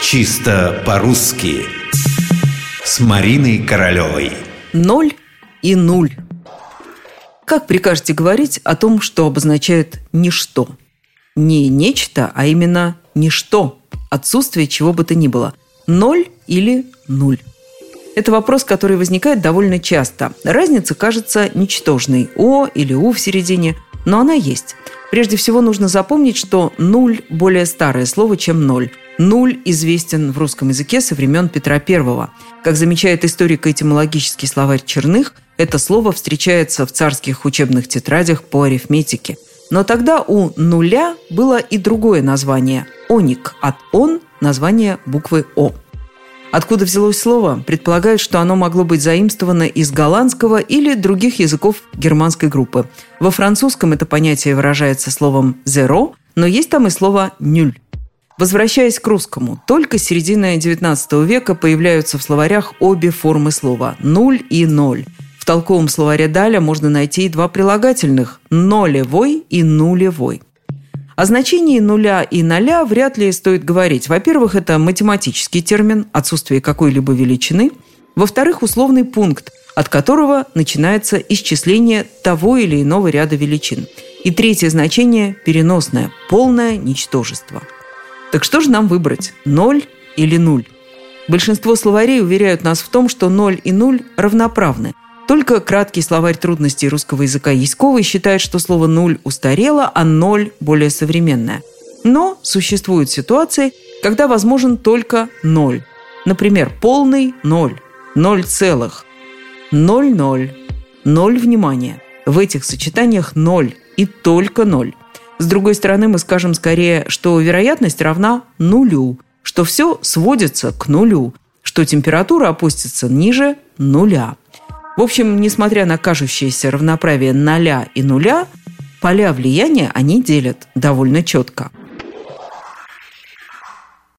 Чисто по-русски. С Мариной Королевой. Ноль и нуль. Как прикажете говорить о том, что обозначает «ничто»? Не нечто, а именно «ничто» Отсутствие чего бы то ни было. Ноль или нуль. Это вопрос, который возникает довольно часто. Разница кажется ничтожной. О или У в середине, но она есть. Прежде всего нужно запомнить, что нуль – более старое слово, чем ноль. Нуль известен в русском языке со времен Петра I. Как замечает историко-этимологический словарь Черных, это слово встречается в царских учебных тетрадях по арифметике. Но тогда у нуля было и другое название – оник, от «он» – название буквы «о». Откуда взялось слово, предполагают, что оно могло быть заимствовано из голландского или других языков германской группы. Во французском это понятие выражается словом «zero», но есть там и слово «нюль». Возвращаясь к русскому, только с середины XIX века появляются в словарях обе формы слова – «нуль» и «ноль». В толковом словаре Даля можно найти два прилагательных – «нолевой» и «нулевой». О значении нуля и ноля вряд ли стоит говорить. Во-первых, это математический термин, отсутствие какой-либо величины. Во-вторых, условный пункт, от которого начинается исчисление того или иного ряда величин. И третье значение – переносное, полное ничтожество. Так что же нам выбрать – ноль или нуль? Большинство словарей уверяют нас в том, что ноль и нуль равноправны – только краткий словарь трудностей русского языка Яськовой считает, что слово «нуль» устарело, а «ноль» более современное. Но существуют ситуации, когда возможен только ноль. Например, полный ноль, ноль целых, ноль ноль, ноль внимания. В этих сочетаниях ноль и только ноль. С другой стороны, мы скажем скорее, что вероятность равна нулю, что все сводится к нулю, что температура опустится ниже нуля. В общем, несмотря на кажущееся равноправие ноля и нуля, поля влияния они делят довольно четко.